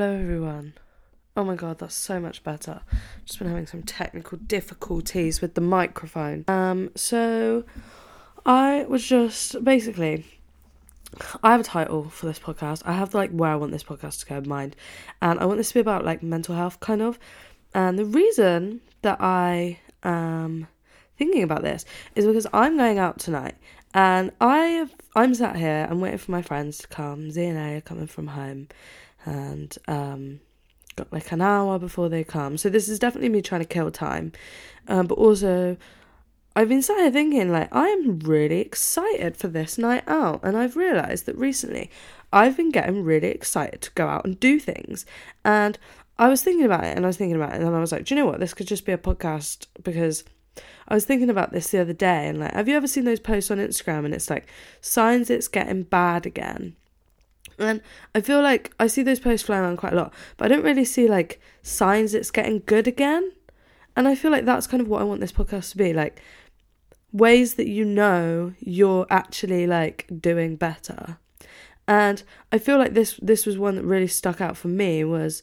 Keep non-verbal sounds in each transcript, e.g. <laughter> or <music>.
Hello everyone. Oh my god, that's so much better. Just been having some technical difficulties with the microphone. Um, so I was just basically I have a title for this podcast. I have like where I want this podcast to go in mind. And I want this to be about like mental health kind of. And the reason that I am thinking about this is because I'm going out tonight and I I'm sat here, I'm waiting for my friends to come. Z and A are coming from home and um got like an hour before they come. So this is definitely me trying to kill time. Um, but also I've been sat here thinking like I am really excited for this night out and I've realised that recently I've been getting really excited to go out and do things. And I was thinking about it and I was thinking about it and I was like, do you know what? This could just be a podcast because I was thinking about this the other day and like have you ever seen those posts on Instagram and it's like signs it's getting bad again? And I feel like I see those posts flying around quite a lot, but I don't really see like signs it's getting good again. And I feel like that's kind of what I want this podcast to be like ways that you know you're actually like doing better. And I feel like this this was one that really stuck out for me was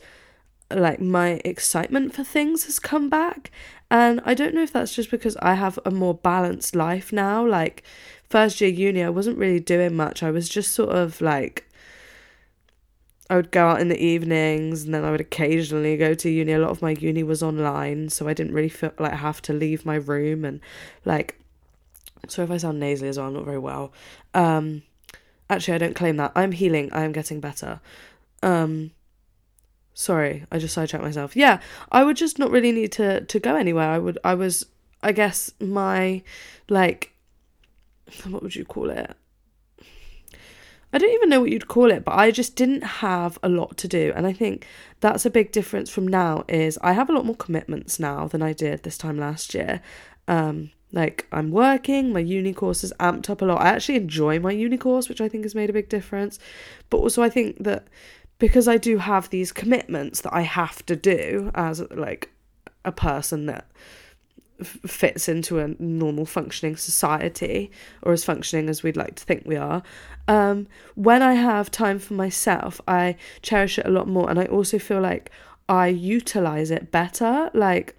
like my excitement for things has come back and I don't know if that's just because I have a more balanced life now like first year uni I wasn't really doing much I was just sort of like I would go out in the evenings and then I would occasionally go to uni. A lot of my uni was online, so I didn't really feel like I have to leave my room and like so if I sound nasally as well, I'm not very well. Um actually I don't claim that. I'm healing, I am getting better. Um sorry, I just sidetracked myself. Yeah, I would just not really need to to go anywhere. I would I was I guess my like <laughs> what would you call it? I don't even know what you'd call it, but I just didn't have a lot to do. And I think that's a big difference from now is I have a lot more commitments now than I did this time last year. Um, like I'm working, my uni course is amped up a lot. I actually enjoy my uni course, which I think has made a big difference. But also I think that because I do have these commitments that I have to do as like a person that fits into a normal functioning society or as functioning as we'd like to think we are. Um, when i have time for myself i cherish it a lot more and i also feel like i utilize it better. Like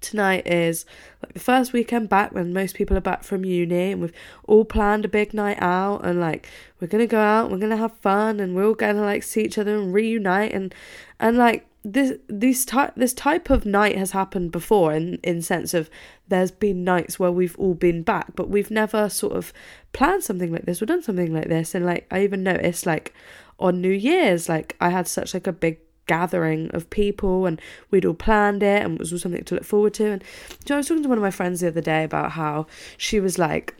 tonight is like the first weekend back when most people are back from uni and we've all planned a big night out and like we're gonna go out we're gonna have fun and we're all gonna like see each other and reunite and and like this this type this type of night has happened before in in sense of there's been nights where we've all been back but we've never sort of planned something like this or done something like this and like I even noticed like on New Year's like I had such like a big gathering of people and we'd all planned it and it was all something to look forward to and you know, I was talking to one of my friends the other day about how she was like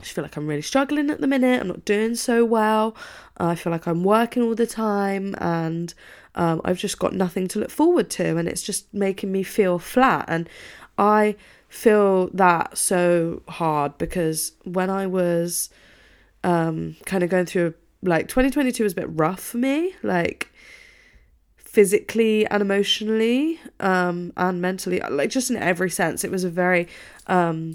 I feel like I'm really struggling at the minute. I'm not doing so well. I feel like I'm working all the time and um, I've just got nothing to look forward to, and it's just making me feel flat. And I feel that so hard because when I was um, kind of going through, like, 2022 was a bit rough for me, like, physically and emotionally um, and mentally, like, just in every sense. It was a very um,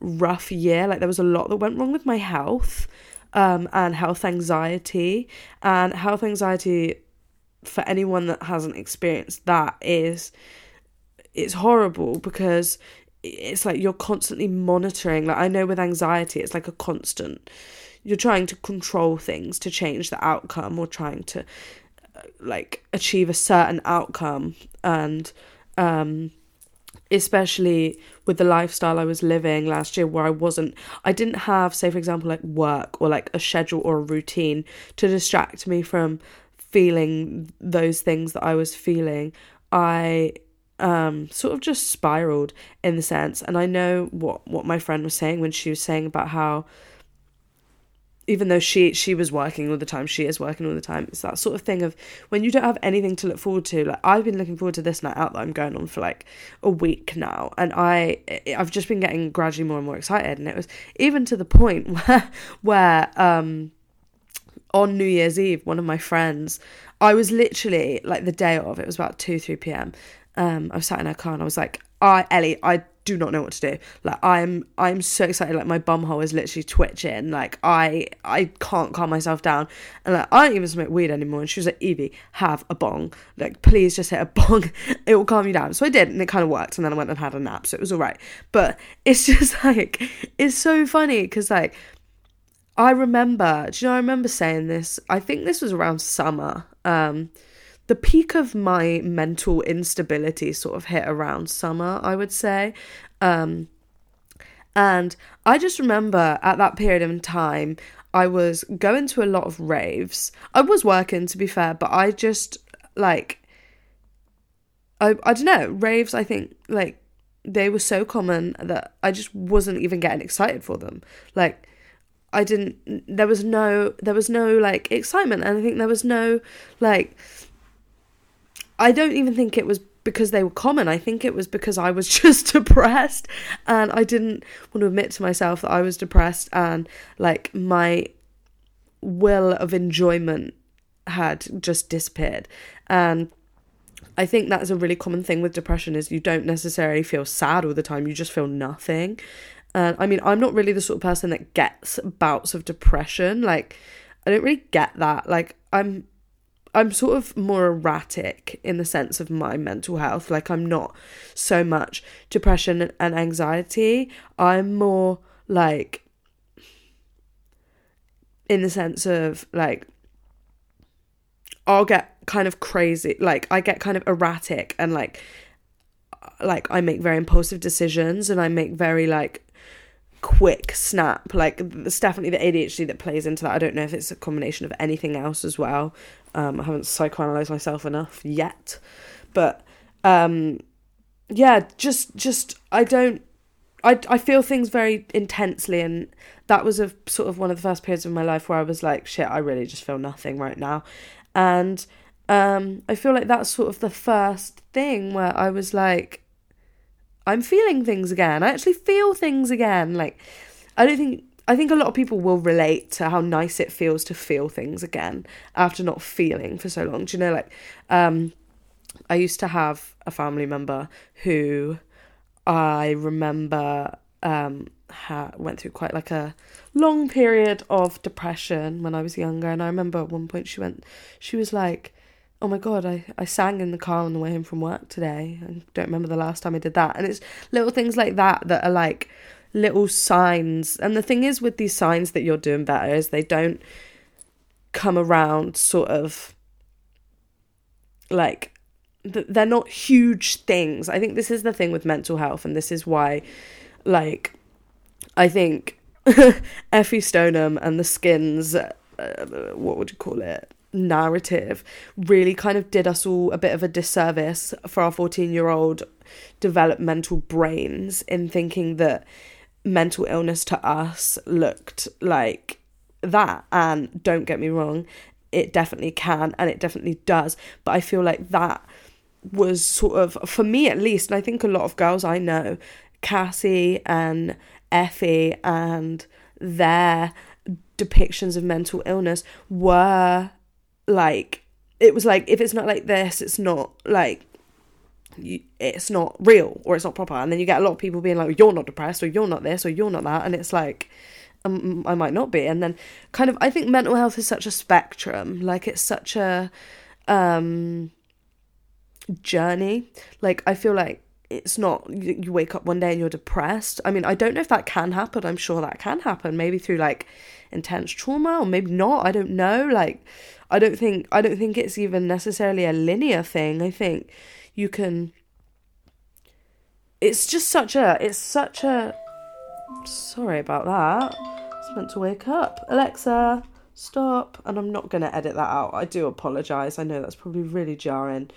rough year. Like, there was a lot that went wrong with my health. Um, and health anxiety. And health anxiety for anyone that hasn't experienced that is it's horrible because it's like you're constantly monitoring. Like i know with anxiety it's like a constant you're trying to control things to change the outcome or trying to uh, like achieve a certain outcome. And um especially with the lifestyle I was living last year where I wasn't I didn't have say for example like work or like a schedule or a routine to distract me from feeling those things that I was feeling, I um sort of just spiraled in the sense and I know what what my friend was saying when she was saying about how even though she she was working all the time she is working all the time it's that sort of thing of when you don't have anything to look forward to like i've been looking forward to this night out that i'm going on for like a week now and i i've just been getting gradually more and more excited and it was even to the point <laughs> where where um on New Year's Eve, one of my friends, I was literally like the day of, it was about 2, 3 p.m. Um, I was sat in her car and I was like, I, Ellie, I do not know what to do. Like I'm I'm so excited. Like my bum hole is literally twitching. Like I I can't calm myself down. And like I don't even smoke weed anymore. And she was like, Evie, have a bong. Like please just hit a <laughs> bong. it will calm you down. So I did, and it kind of worked. And then I went and had a nap, so it was all right. But it's <laughs> just like it's so funny because like I remember. Do you know? I remember saying this. I think this was around summer. Um the peak of my mental instability sort of hit around summer, I would say. Um, and I just remember at that period of time, I was going to a lot of raves. I was working, to be fair, but I just like, I, I don't know, raves, I think, like, they were so common that I just wasn't even getting excited for them. Like, I didn't, there was no, there was no like excitement. And I think there was no like, I don't even think it was because they were common. I think it was because I was <laughs> just depressed and I didn't want to admit to myself that I was depressed and like my will of enjoyment had just disappeared. And I think that's a really common thing with depression is you don't necessarily feel sad all the time, you just feel nothing. And I mean, I'm not really the sort of person that gets bouts of depression. Like I don't really get that. Like I'm I'm sort of more erratic in the sense of my mental health. Like, I'm not so much depression and anxiety. I'm more like, in the sense of like, I'll get kind of crazy. Like, I get kind of erratic and like, like I make very impulsive decisions and I make very like quick snap. Like, it's definitely the ADHD that plays into that. I don't know if it's a combination of anything else as well. Um, I haven't psychoanalyzed myself enough yet, but um, yeah, just just I don't. I, I feel things very intensely and that was a sort of one of the first periods of my life where I was like shit I really just feel nothing right now and um I feel like that's sort of the first thing where I was like I'm feeling things again I actually feel things again like I don't think I think a lot of people will relate to how nice it feels to feel things again after not feeling for so long. Do you know, like, um, I used to have a family member who I remember um, ha- went through quite like a long period of depression when I was younger. And I remember at one point she went, she was like, oh my god I, I sang in the car on the way home from work today i don't remember the last time i did that and it's little things like that that are like little signs. And the thing is with these signs that you're doing better is they don't come around sort of like they're not huge things. I think this is the thing with mental health, and this is why, like, I think <laughs> Effie Stonem and the Skins, uh, what would you call it? narrative really kind of did us all a bit of a disservice for our 14 year old developmental brains in thinking that mental illness to us looked like that. And don't get me wrong, it definitely can and it definitely does. But I feel like that was sort of, for me at least, and I think a lot of girls I know, Cassie and Effie and their depictions of mental illness were like, it was like, if it's not like this, it's not like it's not real or it's not proper. And then you get a lot of people being like you're not depressed or you're not this or you're not that. And it's like um, I might not be. And then kind of I think mental health is such a spectrum. Like it's such a um journey. Like I feel like it's not you wake up one day and you're depressed. I mean I don't know if that can happen. I'm sure that can happen. Maybe through like intense trauma or maybe not. I don't know. Like I don't think I don't think it's even necessarily a linear thing. I think you can it's just such a it's such a sorry about that. It's meant to wake up. Alexa stop. And i'm not going to edit that out. I do apologize. I know that's probably really jarring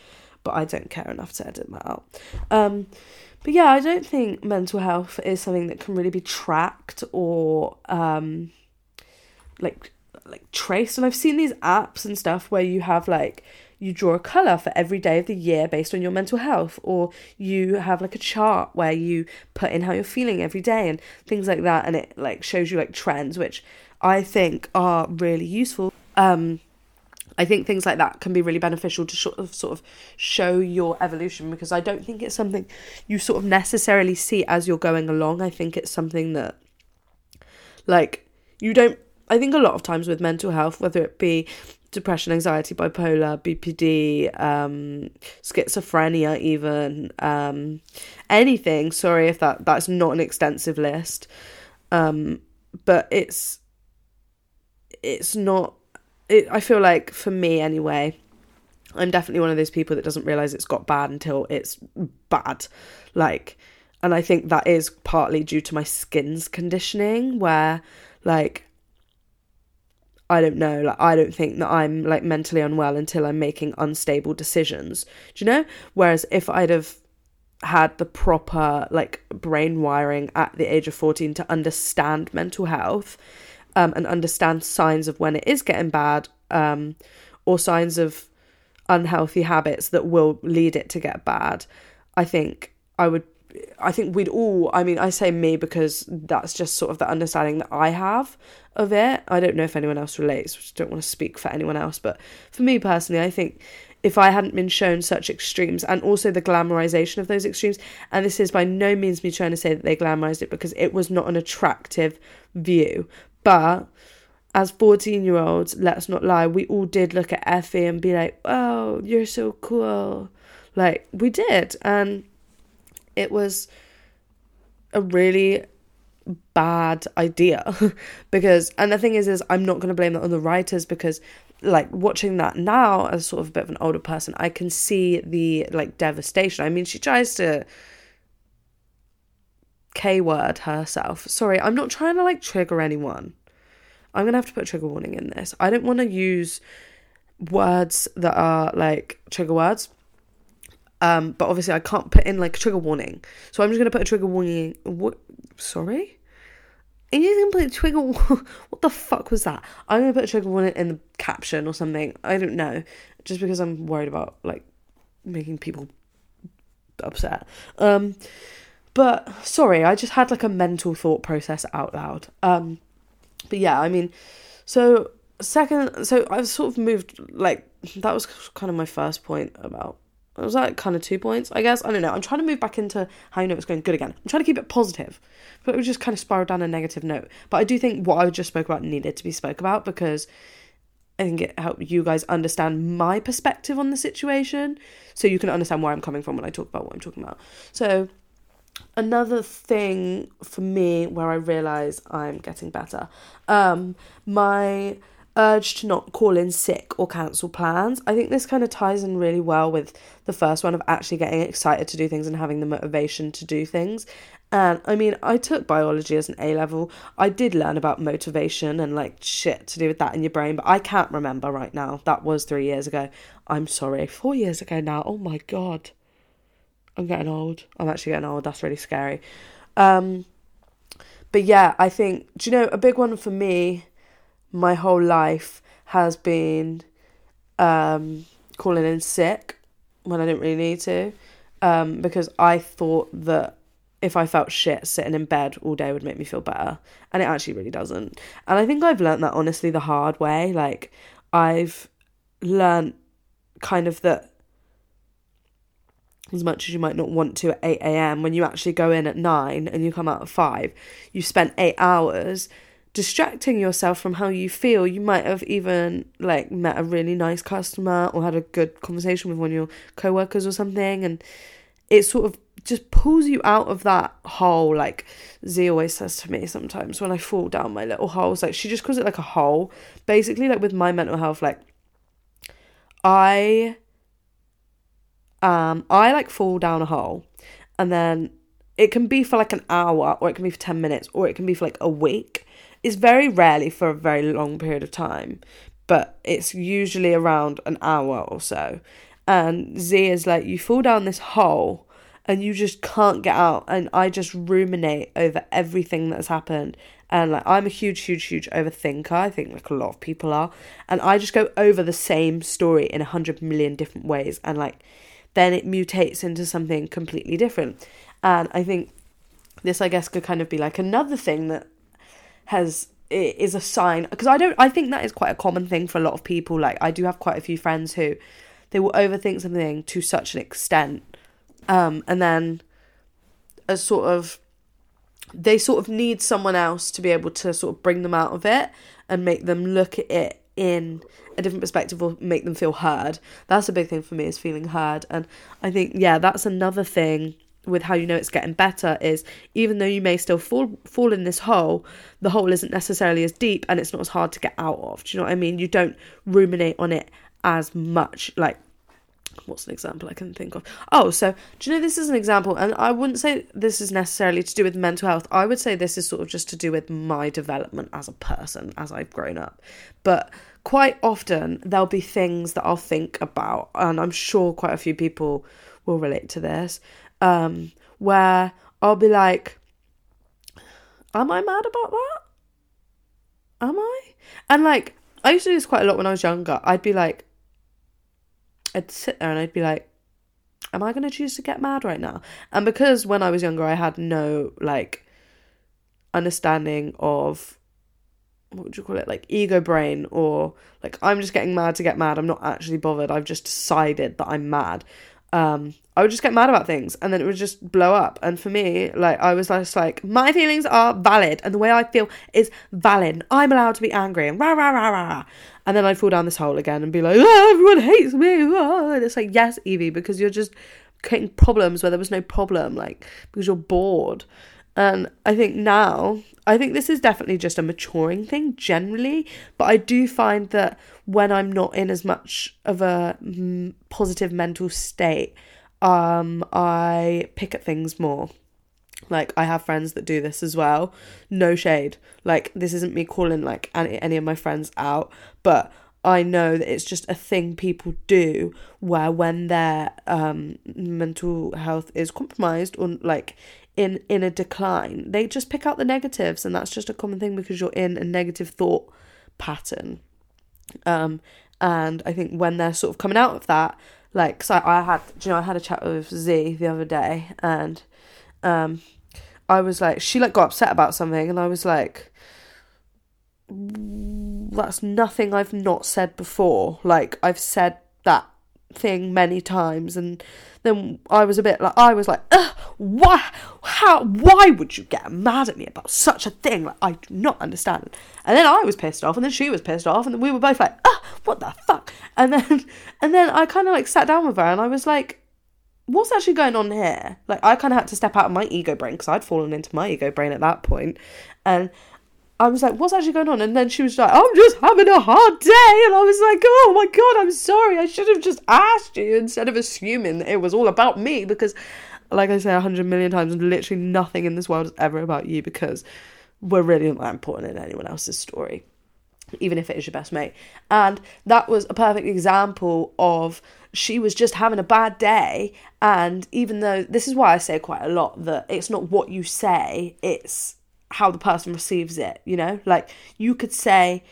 but i don't care enough to edit that out. Um but yeah i don't think mental health is something that can really be tracked or um like like traced. And i've seen these apps and stuff where you have like you draw a color for every day of the year based on your mental health or you have like a chart where you put in how you're feeling every day and things like that and it like shows you like trends which i think are really useful um I think things like that can be really beneficial to sort of sort of show your evolution because I don't think it's something you sort of necessarily see as you're going along. I think it's something that like you don't I think a lot of times with mental health, whether it be depression, anxiety, bipolar, BPD, um, schizophrenia, even um, anything. Sorry if that that's not an extensive list, um, but it's it's not. It, I feel like for me anyway, I'm definitely one of those people that doesn't realize it's got bad until it's bad, like. And I think that is partly due to my Skins conditioning, where like I don't know, like I don't think that I'm like mentally unwell until I'm making unstable decisions. Do you know? Whereas if I'd have had the proper like brain wiring at the age of 14 to understand mental health um, and understand signs of when it is getting bad um, or signs of unhealthy habits that will lead it to get bad, I think I would I think we'd all, I mean, I say me because that's just sort of the understanding that I have of it. I don't know if anyone else relates, which I don't want to speak for anyone else, but for me personally, I think if I hadn't been shown such extremes and also the glamorization of those extremes, and this is by no means me trying to say that they glamorized it because it was not an attractive view, but as 14 year olds, let's not lie, we all did look at Effie and be like, oh, you're so cool. Like, we did. And it was a really bad idea. <laughs> Because and the thing is is I'm not going to blame that on the writers because like watching that now as sort of a bit of an older person I can see the like devastation. I mean she tries to K word herself. Sorry I'm not trying to like trigger anyone. I'm going to have to put trigger warning in this. I don't want to use words that are like trigger words um, but obviously I can't put in like a trigger warning. So I'm just gonna put a trigger warning. What? Sorry. And you can put a trigger. <laughs> what the fuck was that? I'm gonna put a trigger warning in the caption or something. I don't know, just because I'm worried about like making people upset. Um, but sorry, I just had like a mental thought process out loud. Um, but yeah, I mean, so second, so I've sort of moved like that was kind of my first point about was that kind of two points, I guess. I don't know. I'm trying to move back into how you know it's going good again. I'm trying to keep it positive, but it was just kind of spiral down a negative note. But I do think what I just spoke about needed to be spoke about because I think it helped you guys understand my perspective on the situation, so you can understand where I'm coming from when I talk about what I'm talking about. So another thing for me where I realize I'm getting better, um, my urge to not call in sick or cancel plans. I think this kind of ties in really well with the first one of actually getting excited to do things and having the motivation to do things. And I mean, I took biology as an A level. I did learn about motivation and like shit to do with that in your brain, but I can't remember right now. That was three years ago. I'm sorry, four years ago now. Oh my god. I'm getting old. I'm actually getting old. That's really scary. Um, but yeah, I think, do you know, a big one for me my whole life has been um, calling in sick when I didn't really need to um, because I thought that if I felt shit, sitting in bed all day would make me feel better. And it actually really doesn't. And I think I've learned that honestly the hard way. Like, I've learned kind of that as much as you might not want to at 8 a.m., when you actually go in at 9 and you come out at 5, you spent eight hours distracting yourself from how you feel. You might have even like met a really nice customer or had a good conversation with one of your co-workers or something and it sort of just pulls you out of that hole like Z always says to me sometimes when I fall down my little holes like she just calls it like a hole basically like with my mental health like I um I like fall down a hole and then it can be for like an hour or it can be for 10 minutes or it can be for like a week it's very rarely for a very long period of time, but it's usually around an hour or so. And Z is like, you fall down this hole and you just can't get out. And I just ruminate over everything that's happened. And like, I'm a huge, huge, huge overthinker. I think like a lot of people are. And I just go over the same story in a hundred million different ways. And like, then it mutates into something completely different. And I think this, I guess, could kind of be like another thing that has is a sign because I don't I think that is quite a common thing for a lot of people like I do have quite a few friends who they will overthink something to such an extent um and then a sort of they sort of need someone else to be able to sort of bring them out of it and make them look at it in a different perspective or make them feel heard. That's a big thing for me is feeling heard. And I think, yeah, that's another thing with how you know it's getting better is even though you may still fall fall in this hole, the hole isn't necessarily as deep and it's not as hard to get out of. Do you know what I mean? You don't ruminate on it as much. Like what's an example I can think of? Oh, so do you know this is an example, and I wouldn't say this is necessarily to do with mental health. I would say this is sort of just to do with my development as a person as I've grown up. But quite often there'll be things that I'll think about, and I'm sure quite a few people will relate to this, um, where I'll be like, Am I mad about that? Am I? And like, I used to do this quite a lot when I was younger. I'd be like, I'd sit there and I'd be like, am I going to choose to get mad right now? And because when I was younger, I had no like understanding of what would you call it, like ego brain, or like I'm just getting mad to get mad. I'm not actually bothered. I've just decided that I'm mad um, I would just get mad about things and then it would just blow up. And for me, like, I was just like, my feelings are valid and the way I feel is valid. I'm allowed to be angry and rah, rah, rah, rah. And then I'd fall down this hole again and be like, oh, everyone hates me. Oh. And it's like, yes, Evie, because you're just creating problems where there was no problem, like, because you're bored. And I think now, I think this is definitely just a maturing thing generally, but I do find that when I'm not in as much of a mm, positive mental state, um, I pick at things more. Like I have friends that do this as well. No shade. Like this isn't me calling like any, any of my friends out, but I know that it's just a thing people do where when their um mental health is compromised or like in in a decline. They just pick out the negatives and that's just a common thing because you're in a negative thought pattern. Um and i think when they're sort of coming out of that like so I, had you know i had a chat with z the other day and um i was like she like got upset about something and i was like that's nothing i've not said before. Like i've said that thing many times and then I was a bit like I was like why how why would you get mad at me about such a thing? Like I do not understand. And then I was pissed off and then she was pissed off and then we were both like what the fuck? And then <laughs> and then I kind of like sat down with her and I was like what's actually going on here? Like I kind of had to step out of my ego brain because I'd fallen into my ego brain at that point and I was like, what's actually going on? And then she was like, I'm just having a hard day. And I was like, oh my God, I'm sorry. I should have just asked you instead of assuming that it was all about me. Because, like I say a hundred million times, literally nothing in this world is ever about you because we're really not important in anyone else's story, even if it is your best mate. And that was a perfect example of she was just having a bad day. And even though this is why I say quite a lot that it's not what you say, it's how the person receives it, you know? Like you could say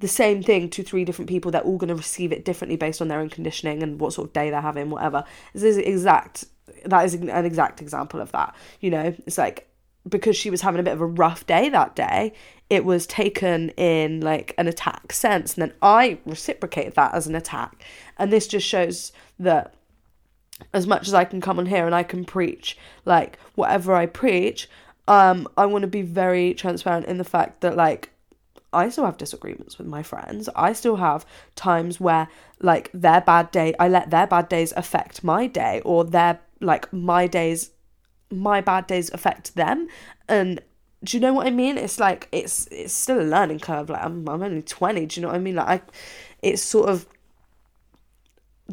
the same thing to three different people, they're all going to receive it differently based on their own conditioning and what sort of day they're having, whatever. This is exact that is an exact example of that. You know, it's like because she was having a bit of a rough day that day, it was taken in like an attack sense. And then I reciprocated that as an attack. And this just shows that as much as I can come on here and I can preach like whatever I preach, um, I want to be very transparent in the fact that like I still have disagreements with my friends. I still have times where like their bad day, I let their bad days affect my day, or their like my days, my bad days affect them. And do you know what I mean? It's like it's it's still a learning curve. Like I'm I'm only twenty. Do you know what I mean? Like I, it's sort of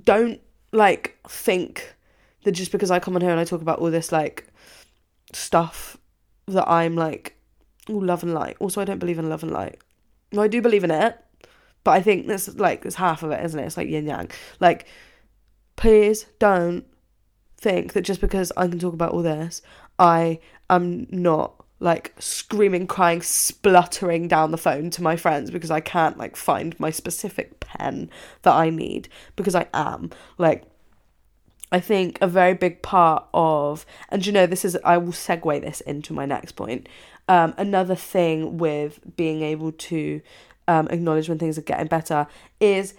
don't like think that just because I come on here and I talk about all this like stuff that I'm like, oh, love and light. Also, I don't believe in love and light. No, I do believe in it, but I think that's like it's half of it, isn't it? It's like yin yang. Like, please don't think that just because I can talk about all this, I am not like screaming, crying, spluttering down the phone to my friends because I can't like find my specific pen that I need because I am like I think a very big part of, and you know, this is, I will segue this into my next point. Um, another thing with being able to um, acknowledge when things are getting better is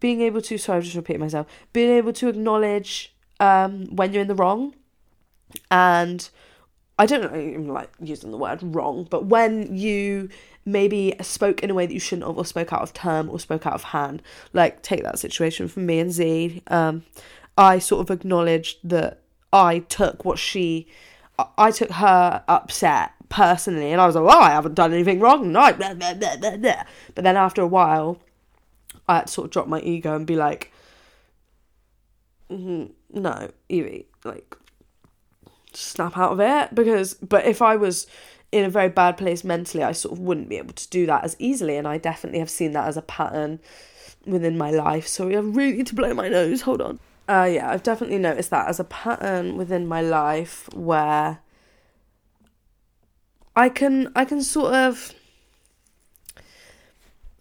being able to, sorry, I'm just repeating myself, being able to acknowledge um, when you're in the wrong. And I don't even like using the word wrong, but when you maybe spoke in a way that you shouldn't have, or spoke out of term, or spoke out of hand, like take that situation from me and Z. Um, I sort of acknowledged that I took what she, I took her upset personally, and I was like, "Oh, I haven't done anything wrong." No, but then after a while, I had to sort of drop my ego and be like, mm, "No, Evie, like, snap out of it." Because, but if I was in a very bad place mentally, I sort of wouldn't be able to do that as easily, and I definitely have seen that as a pattern within my life. So I really need to blow my nose. Hold on. Uh, yeah, I've definitely noticed that as a pattern within my life where I can I can sort of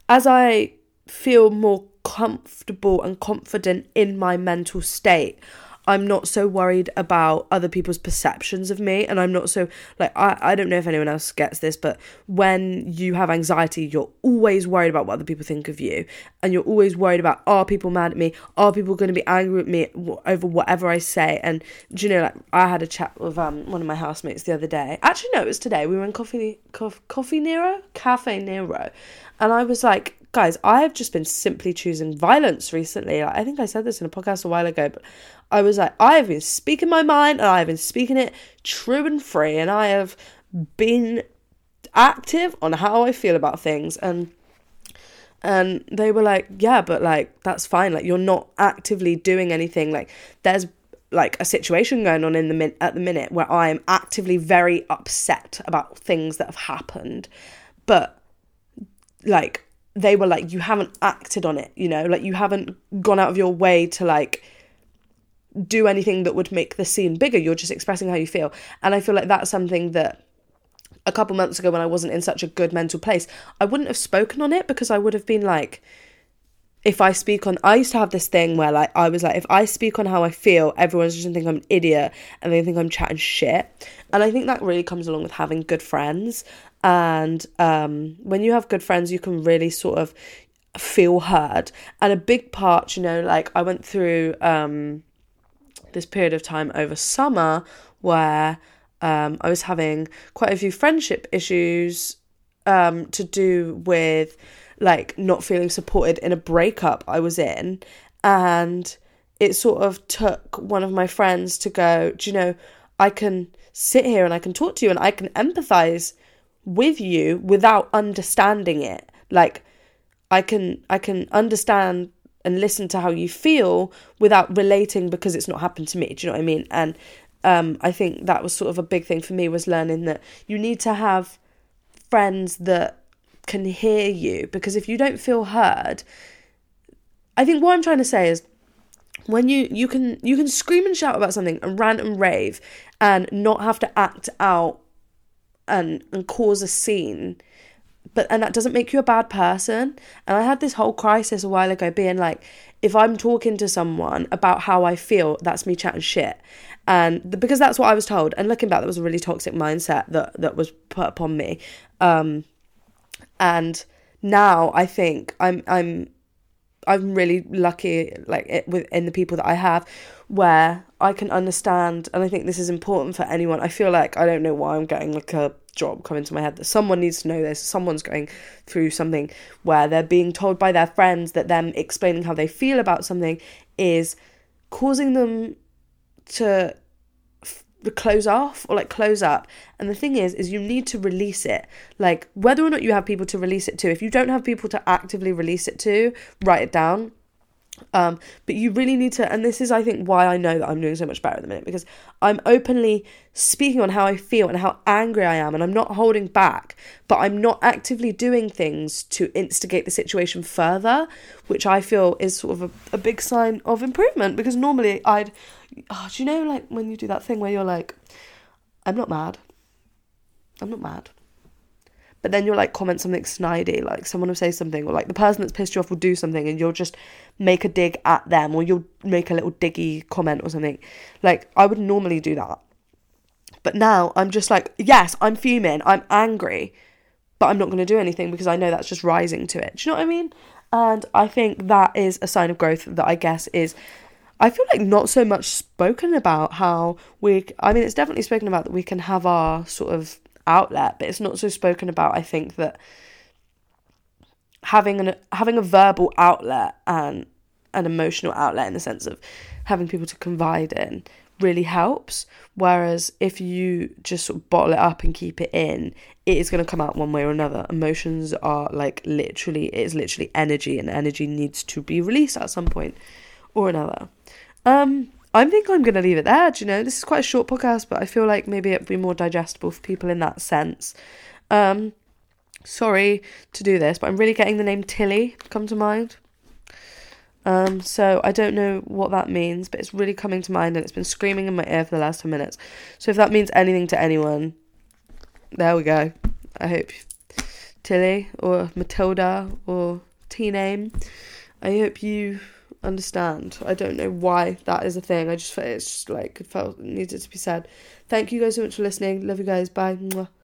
as I feel more comfortable and confident in my mental state, I'm not so worried about other people's perceptions of me. And I'm not so, like, I, I don't know if anyone else gets this, but when you have anxiety, you're always worried about what other people think of you. And you're always worried about, are people mad at me? Are people going to be angry at me over whatever I say? And do you know, like, I had a chat with um one of my housemates the other day. Actually, no, it was today. We were in Coffee, Coffee Nero? Cafe Nero. And I was like, guys, I have just been simply choosing violence recently. I think I said this in a podcast a while ago, but I was like, I have been speaking my mind and I have been speaking it true and free, and I have been active on how I feel about things. And and they were like, yeah, but like that's fine. Like you're not actively doing anything. Like there's like a situation going on in the min- at the minute where I am actively very upset about things that have happened, but like they were like you haven't acted on it you know like you haven't gone out of your way to like do anything that would make the scene bigger. You're just expressing how you feel. And I feel like that's something that a couple months ago when I wasn't in such a good mental place, I wouldn't have spoken on it because I would have been like, if I speak on, I used to have this thing where like I was like, if I speak on how I feel, everyone's just gonna think I'm an idiot and they think I'm chatting shit. And I think that really comes along with having good friends. And um, when you have good friends, you can really sort of feel heard. And a big part, you know, like I went through um, this period of time over summer where um, I was having quite a few friendship issues um, to do with like not feeling supported in a breakup I was in. And it sort of took one of my friends to go, Do you know, I can sit here and I can talk to you and I can empathize with you without understanding it. Like, I can I can understand and listen to how you feel without relating because it's not happened to me. Do you know what I mean? And um, I think that was sort of a big thing for me was learning that you need to have friends that can hear you because if you don't feel heard, I think what I'm trying to say is when you you can you can scream and shout about something and rant and rave and not have to act out and and cause a scene but and that doesn't make you a bad person. And i had this whole crisis a while ago being like if i'm talking to someone about how i feel that's me chatting shit. And the, because that's what i was told. And looking back that was a really toxic mindset that that was put upon me. Um and now i think i'm i'm i'm really lucky like it, within the people that i have where i can understand and i think this is important for anyone i feel like i don't know why i'm getting like a job come into my head that someone needs to know this. Someone's going through something where they're being told by their friends that them explaining how they feel about something is causing them to close off or like close up. And the thing is is you need to release it. Like whether or not you have people to release it to if you don't have people to actively release it to write it down um, but you really need to, and this is, I think, why I know that I'm doing so much better at the minute because I'm openly speaking on how I feel and how angry I am, and I'm not holding back, but I'm not actively doing things to instigate the situation further, which I feel is sort of a, a big sign of improvement because normally I'd, oh, do you know, like when you do that thing where you're like, I'm not mad, I'm not mad but then you'll like comment something snidey, like someone will say something, or like the person that's pissed you off will do something, and you'll just make a dig at them, or you'll make a little diggy comment or something. Like I would normally do that, But now I'm just like, yes, I'm fuming, I'm angry, but I'm not going to do anything because I know that's just rising to it. Do you know what I mean? And I think that is a sign of growth that I guess is I feel like not so much spoken about how we I mean it's definitely spoken about that we can have our sort of outlet, but it's not so spoken about I think that having an having a verbal outlet and an emotional outlet in the sense of having people to confide in really helps. Whereas if you just sort of bottle it up and keep it in, it is going to come out one way or another. Emotions are like literally, it is literally energy, and energy needs to be released at some point or another. Um, I think I'm going to leave it there. Do you know, this is quite a short podcast, but I feel like maybe it'd be more digestible for people in that sense. Um, sorry to do this, but I'm really getting the name Tilly come to mind. Um, so I don't know what that means, but it's really coming to mind and it's been screaming in my ear for the last 10 minutes. So if that means anything to anyone, there we go. I hope Tilly or Matilda or T name. I hope you understand. I don't know why that is a thing. I just felt it's just like it felt needed to be said. Thank you guys so much for listening. Love you guys. Bye.